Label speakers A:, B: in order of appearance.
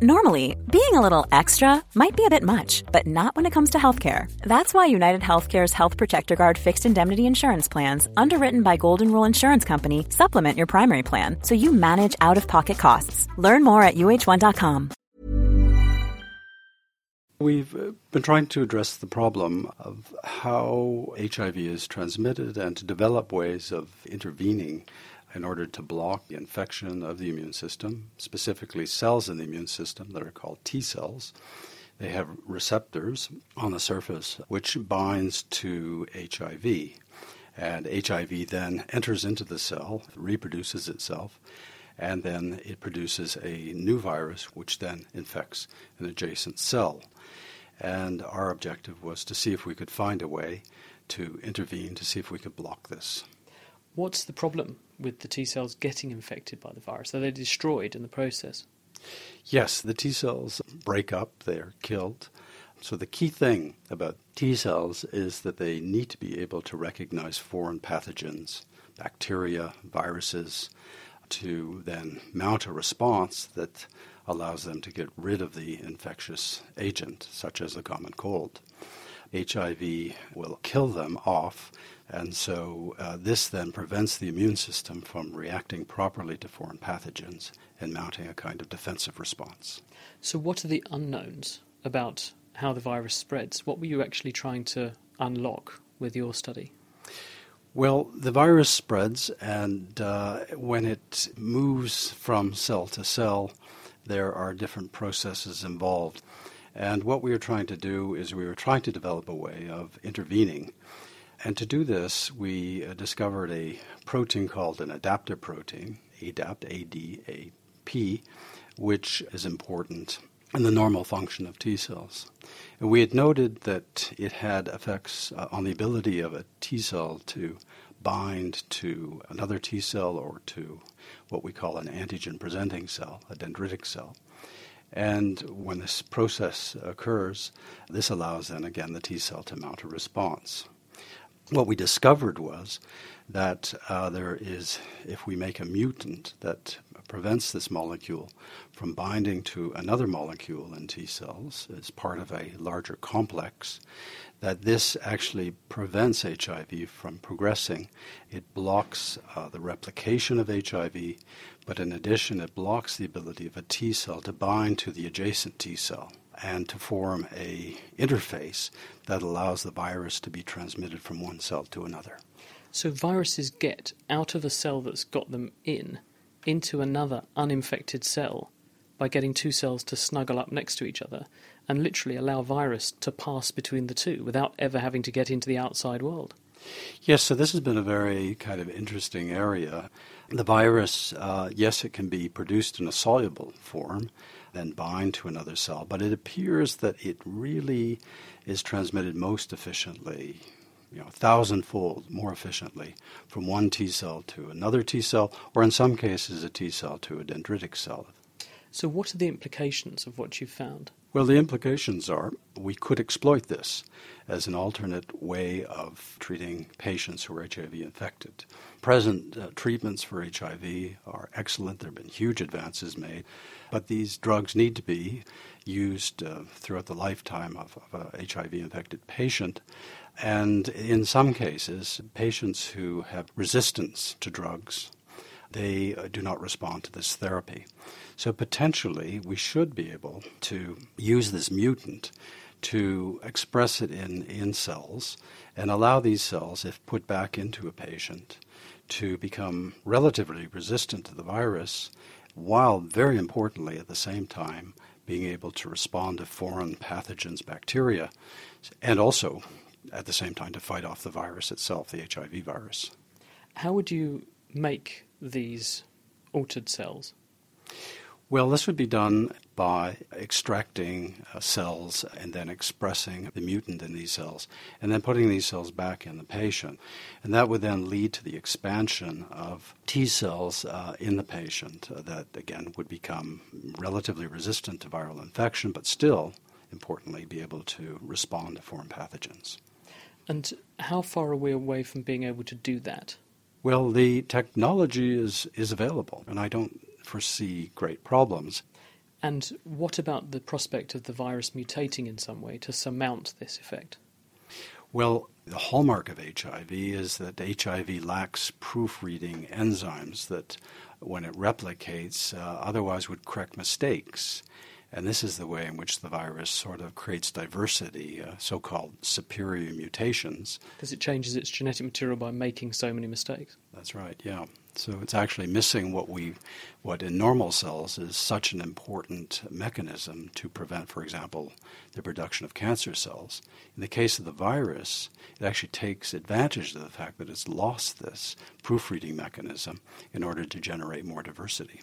A: Normally, being a little extra might be a bit much, but not when it comes to healthcare. That's why United Healthcare's Health Protector Guard fixed indemnity insurance plans, underwritten by Golden Rule Insurance Company, supplement your primary plan so you manage out of pocket costs. Learn more at uh1.com.
B: We've uh, been trying to address the problem of how HIV is transmitted and to develop ways of intervening in order to block the infection of the immune system, specifically cells in the immune system that are called T cells. They have receptors on the surface which binds to HIV. And HIV then enters into the cell, reproduces itself, and then it produces a new virus which then infects an adjacent cell. And our objective was to see if we could find a way to intervene to see if we could block this.
C: What's the problem with the T cells getting infected by the virus? Are they destroyed in the process?
B: Yes, the T cells break up, they're killed. So the key thing about T cells is that they need to be able to recognize foreign pathogens, bacteria, viruses, to then mount a response that allows them to get rid of the infectious agent, such as a common cold. HIV will kill them off and so uh, this then prevents the immune system from reacting properly to foreign pathogens and mounting a kind of defensive response.
C: So, what are the unknowns about how the virus spreads? What were you actually trying to unlock with your study?
B: Well, the virus spreads, and uh, when it moves from cell to cell, there are different processes involved. And what we were trying to do is we were trying to develop a way of intervening and to do this, we uh, discovered a protein called an adapter protein, A-D-A-P, which is important in the normal function of T cells. And we had noted that it had effects uh, on the ability of a T cell to bind to another T cell or to what we call an antigen presenting cell, a dendritic cell. And when this process occurs, this allows then again the T cell to mount a response what we discovered was that uh, there is, if we make a mutant that prevents this molecule from binding to another molecule in T cells as part of a larger complex, that this actually prevents HIV from progressing. It blocks uh, the replication of HIV, but in addition, it blocks the ability of a T cell to bind to the adjacent T cell and to form a interface that allows the virus to be transmitted from one cell to another.
C: So viruses get out of a cell that's got them in into another uninfected cell by getting two cells to snuggle up next to each other and literally allow virus to pass between the two without ever having to get into the outside world.
B: Yes, so this has been a very kind of interesting area. The virus, uh, yes, it can be produced in a soluble form, then bind to another cell. But it appears that it really is transmitted most efficiently, you know, a thousandfold more efficiently from one T cell to another T cell, or in some cases, a T cell to a dendritic cell.
C: So, what are the implications of what you've found?
B: Well, the implications are we could exploit this as an alternate way of treating patients who are HIV infected. Present uh, treatments for HIV are excellent. There have been huge advances made. But these drugs need to be used uh, throughout the lifetime of, of a HIV infected patient. And in some cases, patients who have resistance to drugs, they uh, do not respond to this therapy. So potentially, we should be able to use this mutant to express it in, in cells and allow these cells, if put back into a patient, to become relatively resistant to the virus while very importantly at the same time being able to respond to foreign pathogens, bacteria, and also at the same time to fight off the virus itself, the HIV virus.
C: How would you make these altered cells?
B: Well, this would be done by extracting uh, cells and then expressing the mutant in these cells, and then putting these cells back in the patient. And that would then lead to the expansion of T cells uh, in the patient uh, that, again, would become relatively resistant to viral infection, but still, importantly, be able to respond to foreign pathogens.
C: And how far are we away from being able to do that?
B: Well, the technology is, is available, and I don't foresee great problems.
C: And what about the prospect of the virus mutating in some way to surmount this effect?
B: Well, the hallmark of HIV is that HIV lacks proofreading enzymes that, when it replicates, uh, otherwise would correct mistakes. And this is the way in which the virus sort of creates diversity, uh, so called superior mutations.
C: Because it changes its genetic material by making so many mistakes.
B: That's right, yeah. So it's actually missing what we, what in normal cells is such an important mechanism to prevent, for example, the production of cancer cells. In the case of the virus, it actually takes advantage of the fact that it's lost this proofreading mechanism in order to generate more diversity.